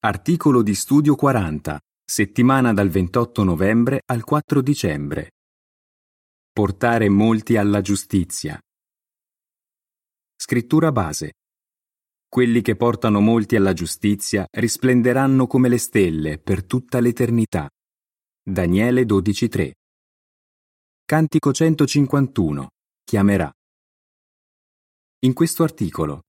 Articolo di studio 40, settimana dal 28 novembre al 4 dicembre. Portare molti alla giustizia. Scrittura base. Quelli che portano molti alla giustizia risplenderanno come le stelle per tutta l'eternità. Daniele 12.3. Cantico 151. Chiamerà. In questo articolo.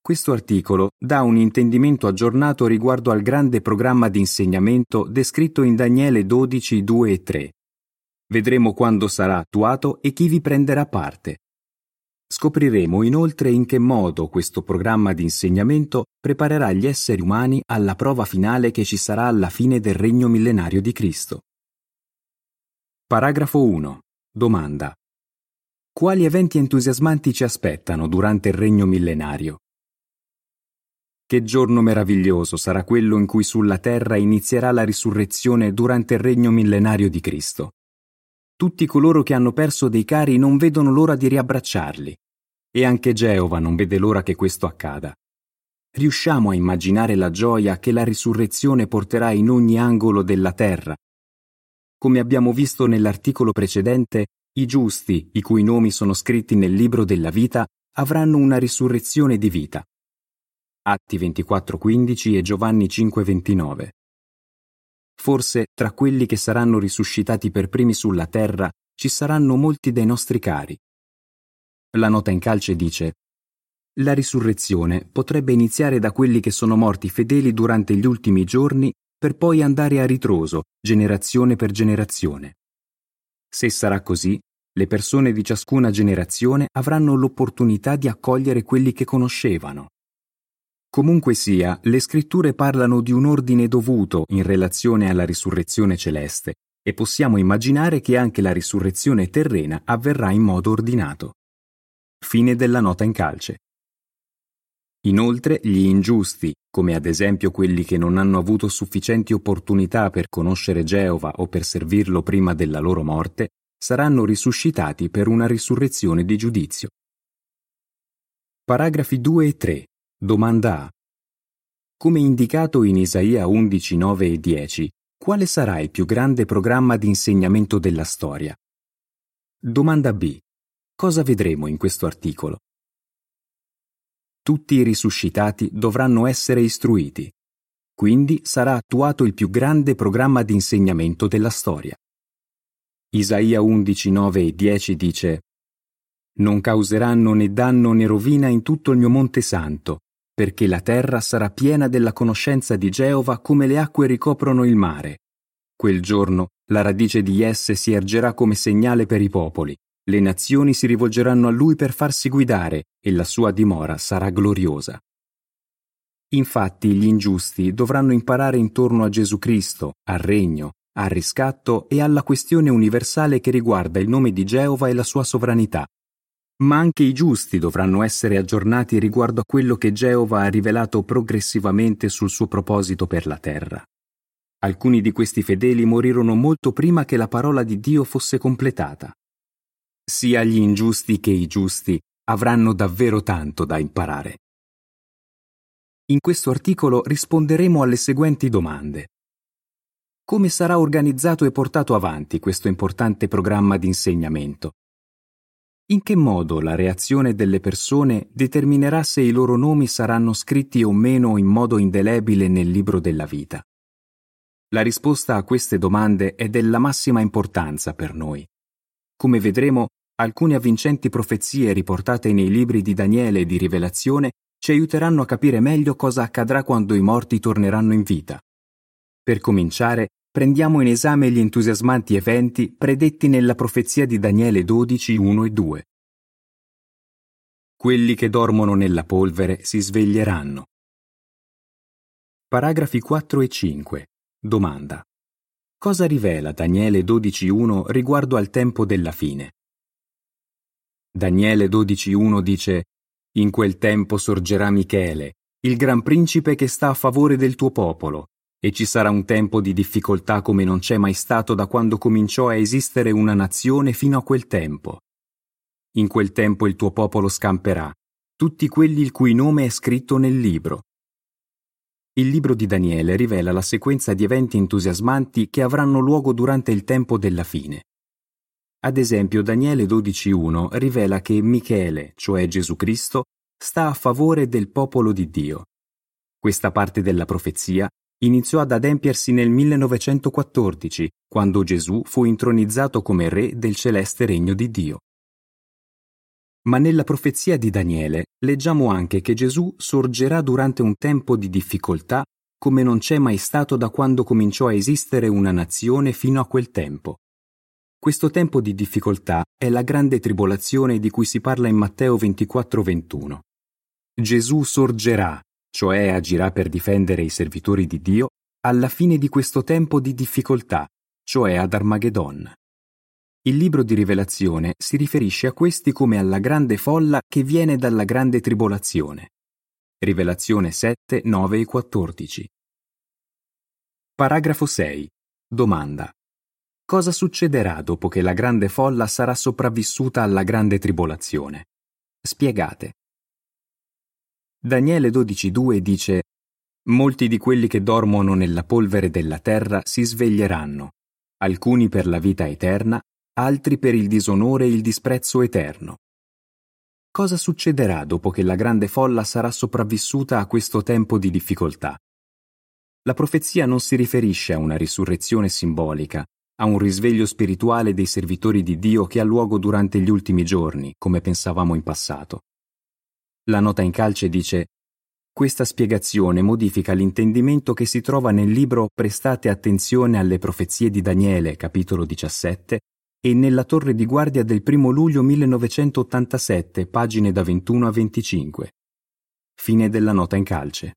Questo articolo dà un intendimento aggiornato riguardo al grande programma di insegnamento descritto in Daniele 12, 2 e 3. Vedremo quando sarà attuato e chi vi prenderà parte. Scopriremo inoltre in che modo questo programma di insegnamento preparerà gli esseri umani alla prova finale che ci sarà alla fine del regno millenario di Cristo. Paragrafo 1. Domanda. Quali eventi entusiasmanti ci aspettano durante il regno millenario? Che giorno meraviglioso sarà quello in cui sulla terra inizierà la risurrezione durante il regno millenario di Cristo. Tutti coloro che hanno perso dei cari non vedono l'ora di riabbracciarli. E anche Geova non vede l'ora che questo accada. Riusciamo a immaginare la gioia che la risurrezione porterà in ogni angolo della terra. Come abbiamo visto nell'articolo precedente, i giusti, i cui nomi sono scritti nel libro della vita, avranno una risurrezione di vita. Atti 24:15 e Giovanni 5:29. Forse tra quelli che saranno risuscitati per primi sulla terra ci saranno molti dei nostri cari. La nota in calce dice La risurrezione potrebbe iniziare da quelli che sono morti fedeli durante gli ultimi giorni per poi andare a ritroso, generazione per generazione. Se sarà così, le persone di ciascuna generazione avranno l'opportunità di accogliere quelli che conoscevano. Comunque sia, le scritture parlano di un ordine dovuto in relazione alla risurrezione celeste e possiamo immaginare che anche la risurrezione terrena avverrà in modo ordinato. Fine della nota in calce. Inoltre, gli ingiusti, come ad esempio quelli che non hanno avuto sufficienti opportunità per conoscere Geova o per servirlo prima della loro morte, saranno risuscitati per una risurrezione di giudizio. Paragrafi 2 e 3. Domanda A. Come indicato in Isaia 11, 9 e 10, quale sarà il più grande programma di insegnamento della storia? Domanda B. Cosa vedremo in questo articolo? Tutti i risuscitati dovranno essere istruiti. Quindi sarà attuato il più grande programma di insegnamento della storia. Isaia 11, 9 e 10 dice Non causeranno né danno né rovina in tutto il mio monte santo, perché la terra sarà piena della conoscenza di Geova come le acque ricoprono il mare. Quel giorno la radice di esse si ergerà come segnale per i popoli, le nazioni si rivolgeranno a lui per farsi guidare e la sua dimora sarà gloriosa. Infatti gli ingiusti dovranno imparare intorno a Gesù Cristo, al regno, al riscatto e alla questione universale che riguarda il nome di Geova e la sua sovranità. Ma anche i giusti dovranno essere aggiornati riguardo a quello che Geova ha rivelato progressivamente sul suo proposito per la terra. Alcuni di questi fedeli morirono molto prima che la parola di Dio fosse completata sia gli ingiusti che i giusti avranno davvero tanto da imparare. In questo articolo risponderemo alle seguenti domande. Come sarà organizzato e portato avanti questo importante programma di insegnamento? In che modo la reazione delle persone determinerà se i loro nomi saranno scritti o meno in modo indelebile nel libro della vita? La risposta a queste domande è della massima importanza per noi. Come vedremo, alcune avvincenti profezie riportate nei libri di Daniele e di Rivelazione ci aiuteranno a capire meglio cosa accadrà quando i morti torneranno in vita. Per cominciare, prendiamo in esame gli entusiasmanti eventi predetti nella profezia di Daniele 12, 1 e 2. Quelli che dormono nella polvere si sveglieranno. Paragrafi 4 e 5. Domanda. Cosa rivela Daniele 12.1 riguardo al tempo della fine? Daniele 12.1 dice In quel tempo sorgerà Michele, il gran principe che sta a favore del tuo popolo, e ci sarà un tempo di difficoltà come non c'è mai stato da quando cominciò a esistere una nazione fino a quel tempo. In quel tempo il tuo popolo scamperà, tutti quelli il cui nome è scritto nel libro. il libro di Daniele rivela la sequenza di eventi entusiasmanti che avranno luogo durante il tempo della fine. Ad esempio, Daniele 12.1 rivela che Michele, cioè Gesù Cristo, sta a favore del popolo di Dio. Questa parte della profezia iniziò ad adempiersi nel 1914, quando Gesù fu intronizzato come re del celeste regno di Dio. Ma nella profezia di Daniele leggiamo anche che Gesù sorgerà durante un tempo di difficoltà come non c'è mai stato da quando cominciò a esistere una nazione fino a quel tempo. Questo tempo di difficoltà è la grande tribolazione di cui si parla in Matteo 24-21. Gesù sorgerà, cioè agirà per difendere i servitori di Dio, alla fine di questo tempo di difficoltà, cioè ad Armageddon. Il libro di Rivelazione si riferisce a questi come alla grande folla che viene dalla grande tribolazione. Rivelazione 7, 9 e 14. Paragrafo 6. Domanda. Cosa succederà dopo che la grande folla sarà sopravvissuta alla grande tribolazione? Spiegate. Daniele 12.2 dice Molti di quelli che dormono nella polvere della terra si sveglieranno, alcuni per la vita eterna, altri per il disonore e il disprezzo eterno. Cosa succederà dopo che la grande folla sarà sopravvissuta a questo tempo di difficoltà? La profezia non si riferisce a una risurrezione simbolica, a un risveglio spirituale dei servitori di Dio che ha luogo durante gli ultimi giorni, come pensavamo in passato. La nota in calce dice questa spiegazione modifica l'intendimento che si trova nel libro Prestate attenzione alle profezie di Daniele, capitolo 17, e nella torre di guardia del 1 luglio 1987, pagine da 21 a 25. Fine della nota in calce.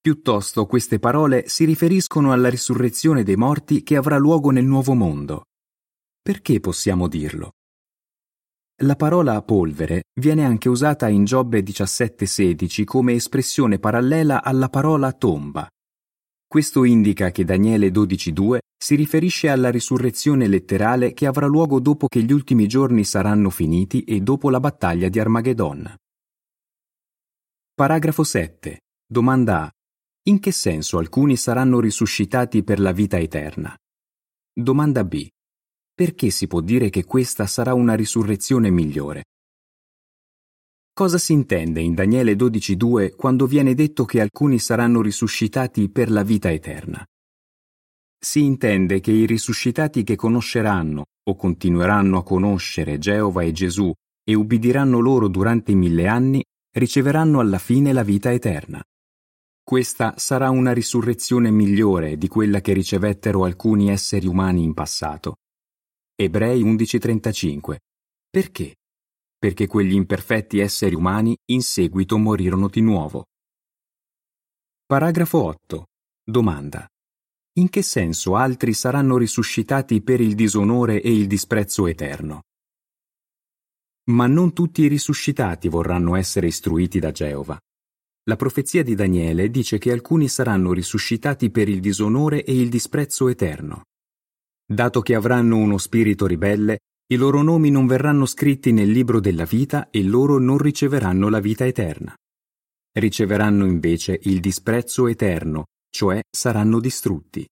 Piuttosto queste parole si riferiscono alla risurrezione dei morti che avrà luogo nel nuovo mondo. Perché possiamo dirlo? La parola polvere viene anche usata in Giobbe 17:16 come espressione parallela alla parola tomba. Questo indica che Daniele 12.2 si riferisce alla risurrezione letterale che avrà luogo dopo che gli ultimi giorni saranno finiti e dopo la battaglia di Armageddon. Paragrafo 7. Domanda A. In che senso alcuni saranno risuscitati per la vita eterna? Domanda B. Perché si può dire che questa sarà una risurrezione migliore? Cosa si intende in Daniele 12.2 quando viene detto che alcuni saranno risuscitati per la vita eterna? Si intende che i risuscitati che conosceranno o continueranno a conoscere Geova e Gesù e ubbidiranno loro durante i mille anni riceveranno alla fine la vita eterna. Questa sarà una risurrezione migliore di quella che ricevettero alcuni esseri umani in passato. Ebrei 11:35. Perché? perché quegli imperfetti esseri umani in seguito morirono di nuovo. Paragrafo 8. Domanda. In che senso altri saranno risuscitati per il disonore e il disprezzo eterno? Ma non tutti i risuscitati vorranno essere istruiti da Geova. La profezia di Daniele dice che alcuni saranno risuscitati per il disonore e il disprezzo eterno. Dato che avranno uno spirito ribelle, i loro nomi non verranno scritti nel libro della vita e loro non riceveranno la vita eterna. Riceveranno invece il disprezzo eterno, cioè saranno distrutti.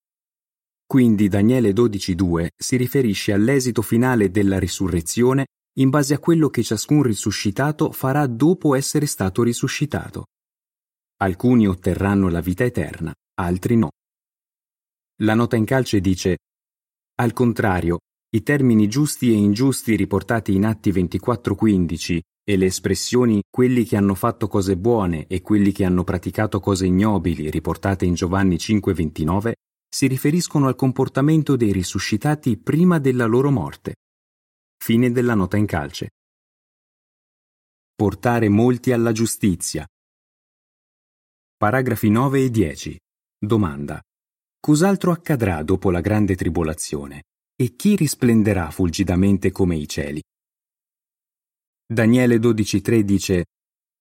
Quindi Daniele 12.2 si riferisce all'esito finale della risurrezione in base a quello che ciascun risuscitato farà dopo essere stato risuscitato. Alcuni otterranno la vita eterna, altri no. La nota in calce dice Al contrario, i termini giusti e ingiusti riportati in Atti 24:15 e le espressioni quelli che hanno fatto cose buone e quelli che hanno praticato cose ignobili riportate in Giovanni 5:29 si riferiscono al comportamento dei risuscitati prima della loro morte. Fine della nota in calce. Portare molti alla giustizia. Paragrafi 9 e 10. Domanda. Cos'altro accadrà dopo la grande tribolazione? e chi risplenderà fulgidamente come i cieli? Daniele 12.3 dice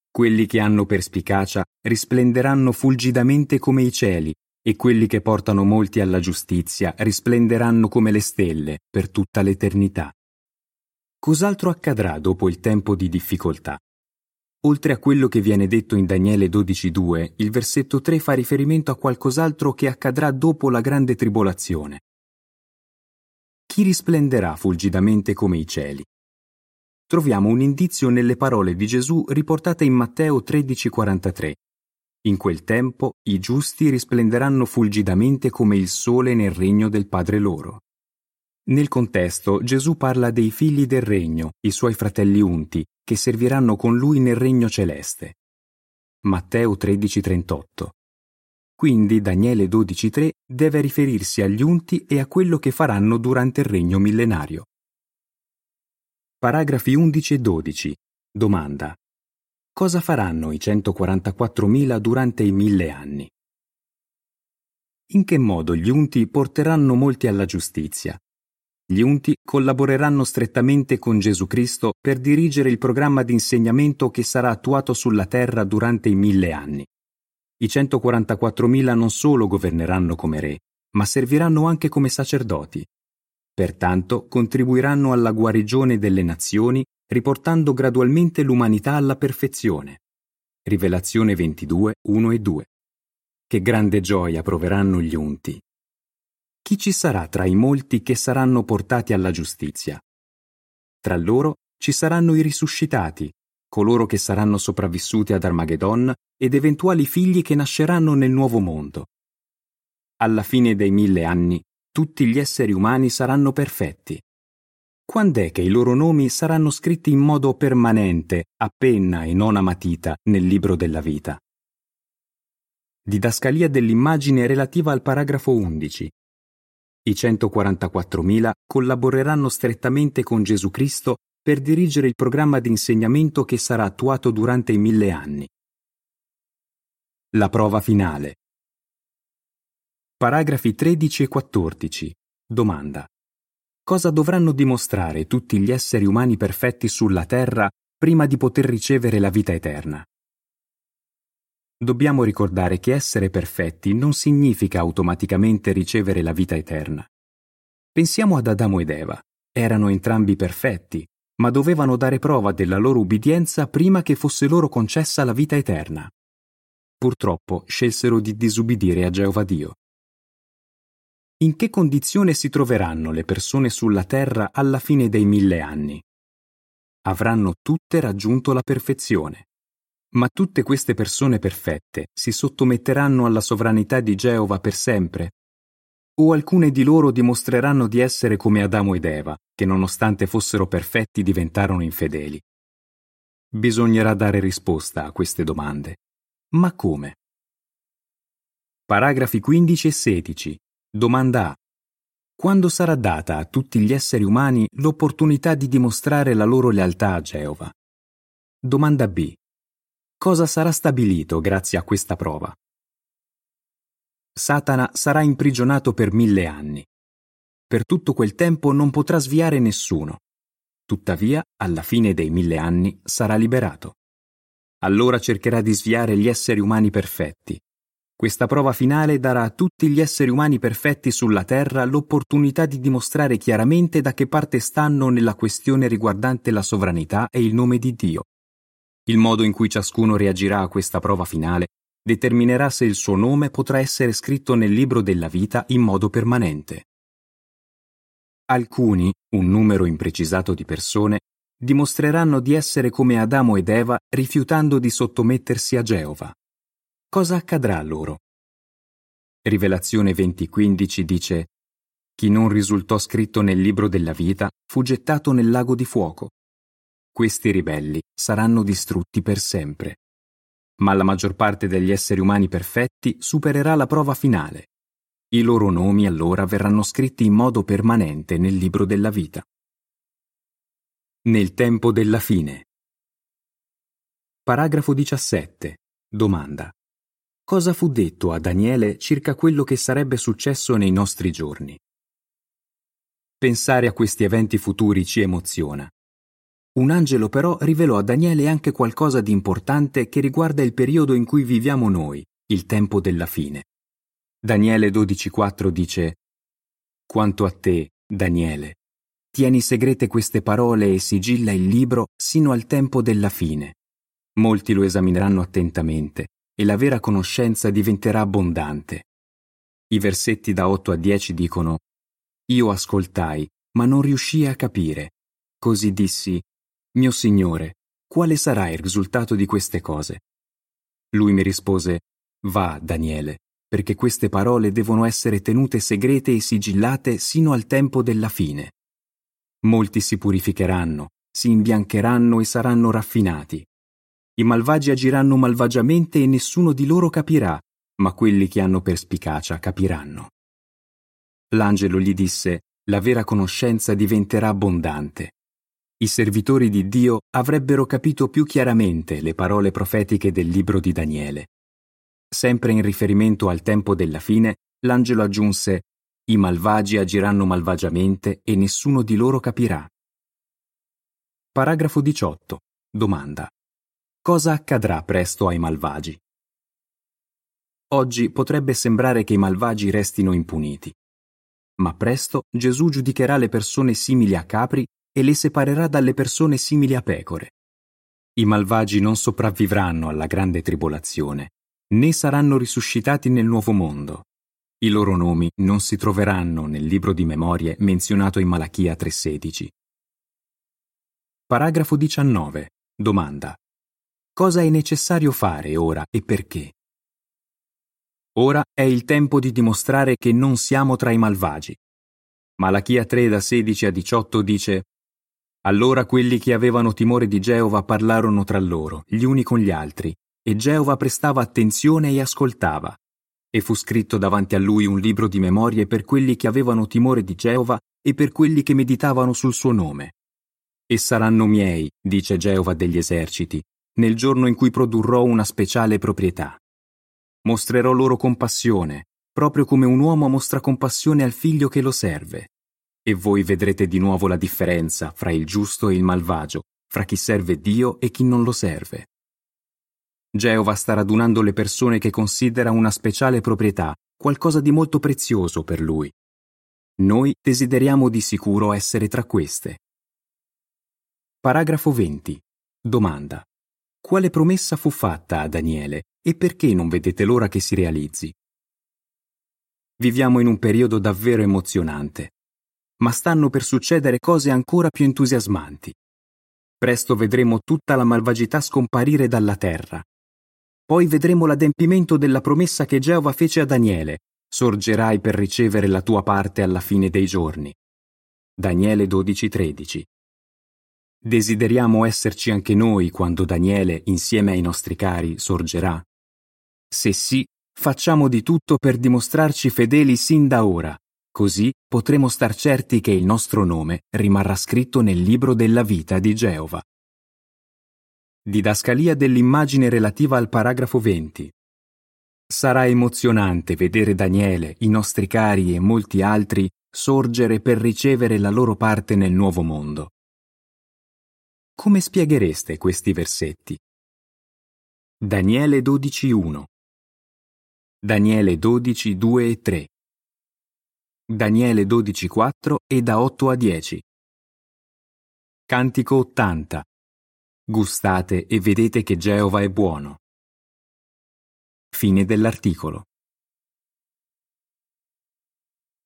Quelli che hanno perspicacia risplenderanno fulgidamente come i cieli, e quelli che portano molti alla giustizia risplenderanno come le stelle per tutta l'eternità. Cos'altro accadrà dopo il tempo di difficoltà? Oltre a quello che viene detto in Daniele 12.2, il versetto 3 fa riferimento a qualcos'altro che accadrà dopo la grande tribolazione. Chi risplenderà fulgidamente come i cieli? Troviamo un indizio nelle parole di Gesù riportate in Matteo 13:43. In quel tempo i giusti risplenderanno fulgidamente come il sole nel regno del Padre loro. Nel contesto Gesù parla dei figli del regno, i suoi fratelli unti, che serviranno con lui nel regno celeste. Matteo 13:38. Quindi Daniele 12.3 deve riferirsi agli unti e a quello che faranno durante il regno millenario. Paragrafi 11 e 12. Domanda. Cosa faranno i 144.000 durante i mille anni? In che modo gli unti porteranno molti alla giustizia? Gli unti collaboreranno strettamente con Gesù Cristo per dirigere il programma di insegnamento che sarà attuato sulla terra durante i mille anni. I 144.000 non solo governeranno come re, ma serviranno anche come sacerdoti. Pertanto contribuiranno alla guarigione delle nazioni, riportando gradualmente l'umanità alla perfezione. Rivelazione 22, 1 e 2. Che grande gioia proveranno gli unti. Chi ci sarà tra i molti che saranno portati alla giustizia? Tra loro ci saranno i risuscitati, coloro che saranno sopravvissuti ad Armageddon ed eventuali figli che nasceranno nel nuovo mondo. Alla fine dei mille anni, tutti gli esseri umani saranno perfetti. Quand'è che i loro nomi saranno scritti in modo permanente, a penna e non a matita, nel libro della vita? Didascalia dell'immagine relativa al paragrafo 11. I 144.000 collaboreranno strettamente con Gesù Cristo per dirigere il programma di insegnamento che sarà attuato durante i mille anni. La prova finale. Paragrafi 13 e 14. Domanda. Cosa dovranno dimostrare tutti gli esseri umani perfetti sulla Terra prima di poter ricevere la vita eterna? Dobbiamo ricordare che essere perfetti non significa automaticamente ricevere la vita eterna. Pensiamo ad Adamo ed Eva. Erano entrambi perfetti, ma dovevano dare prova della loro ubbidienza prima che fosse loro concessa la vita eterna. Purtroppo scelsero di disubbidire a Geova Dio. In che condizione si troveranno le persone sulla terra alla fine dei mille anni? Avranno tutte raggiunto la perfezione. Ma tutte queste persone perfette si sottometteranno alla sovranità di Geova per sempre o alcune di loro dimostreranno di essere come Adamo ed Eva, che nonostante fossero perfetti diventarono infedeli. Bisognerà dare risposta a queste domande. Ma come? Paragrafi 15 e 16. Domanda A. Quando sarà data a tutti gli esseri umani l'opportunità di dimostrare la loro lealtà a Geova? Domanda B. Cosa sarà stabilito grazie a questa prova? Satana sarà imprigionato per mille anni. Per tutto quel tempo non potrà sviare nessuno. Tuttavia, alla fine dei mille anni sarà liberato. Allora cercherà di sviare gli esseri umani perfetti. Questa prova finale darà a tutti gli esseri umani perfetti sulla Terra l'opportunità di dimostrare chiaramente da che parte stanno nella questione riguardante la sovranità e il nome di Dio. Il modo in cui ciascuno reagirà a questa prova finale determinerà se il suo nome potrà essere scritto nel libro della vita in modo permanente. Alcuni, un numero imprecisato di persone, dimostreranno di essere come Adamo ed Eva rifiutando di sottomettersi a Geova. Cosa accadrà loro? Rivelazione 20:15 dice Chi non risultò scritto nel libro della vita fu gettato nel lago di fuoco. Questi ribelli saranno distrutti per sempre ma la maggior parte degli esseri umani perfetti supererà la prova finale. I loro nomi allora verranno scritti in modo permanente nel libro della vita. Nel tempo della fine. Paragrafo 17. Domanda. Cosa fu detto a Daniele circa quello che sarebbe successo nei nostri giorni? Pensare a questi eventi futuri ci emoziona. Un angelo però rivelò a Daniele anche qualcosa di importante che riguarda il periodo in cui viviamo noi, il tempo della fine. Daniele 12.4 dice Quanto a te, Daniele, tieni segrete queste parole e sigilla il libro sino al tempo della fine. Molti lo esamineranno attentamente e la vera conoscenza diventerà abbondante. I versetti da 8 a 10 dicono Io ascoltai, ma non riuscii a capire. Così dissi, Mio Signore, quale sarà il risultato di queste cose? Lui mi rispose, Va, Daniele, perché queste parole devono essere tenute segrete e sigillate sino al tempo della fine. Molti si purificheranno, si imbiancheranno e saranno raffinati. I malvagi agiranno malvagiamente e nessuno di loro capirà, ma quelli che hanno perspicacia capiranno. L'angelo gli disse, la vera conoscenza diventerà abbondante. I servitori di Dio avrebbero capito più chiaramente le parole profetiche del libro di Daniele. Sempre in riferimento al tempo della fine, l'angelo aggiunse, i malvagi agiranno malvagiamente e nessuno di loro capirà. Paragrafo 18. Domanda. Cosa accadrà presto ai malvagi? Oggi potrebbe sembrare che i malvagi restino impuniti. Ma presto Gesù giudicherà le persone simili a capri e le separerà dalle persone simili a pecore. I malvagi non sopravvivranno alla grande tribolazione, né saranno risuscitati nel nuovo mondo. I loro nomi non si troveranno nel libro di memorie menzionato in Malachia 3:16. Paragrafo 19. Domanda. Cosa è necessario fare ora e perché? Ora è il tempo di dimostrare che non siamo tra i malvagi. Malachia 3 da 16 a 18 dice Allora quelli che avevano timore di Geova parlarono tra loro, gli uni con gli altri, e Geova prestava attenzione e ascoltava. E fu scritto davanti a lui un libro di memorie per quelli che avevano timore di Geova e per quelli che meditavano sul suo nome. E saranno miei, dice Geova degli eserciti, nel giorno in cui produrrò una speciale proprietà. Mostrerò loro compassione, proprio come un uomo mostra compassione al figlio che lo serve. E voi vedrete di nuovo la differenza fra il giusto e il malvagio, fra chi serve Dio e chi non lo serve. Geova sta radunando le persone che considera una speciale proprietà, qualcosa di molto prezioso per lui. Noi desideriamo di sicuro essere tra queste. Paragrafo 20. Domanda. Quale promessa fu fatta a Daniele e perché non vedete l'ora che si realizzi? Viviamo in un periodo davvero emozionante, ma stanno per succedere cose ancora più entusiasmanti. Presto vedremo tutta la malvagità scomparire dalla terra poi vedremo l'adempimento della promessa che Geova fece a Daniele. Sorgerai per ricevere la tua parte alla fine dei giorni. Daniele 12:13 Desideriamo esserci anche noi quando Daniele, insieme ai nostri cari, sorgerà? Se sì, facciamo di tutto per dimostrarci fedeli sin da ora, così potremo star certi che il nostro nome rimarrà scritto nel libro della vita di Geova. Didascalia dell'immagine relativa al paragrafo 20. Sarà emozionante vedere Daniele, i nostri cari e molti altri sorgere per ricevere la loro parte nel nuovo mondo. Come spieghereste questi versetti? Daniele 12.1 Daniele 12.2 e 3 Daniele 12.4 e da 8 a 10 Cantico 80 Gustate e vedete che Geova è buono. Fine dell'articolo.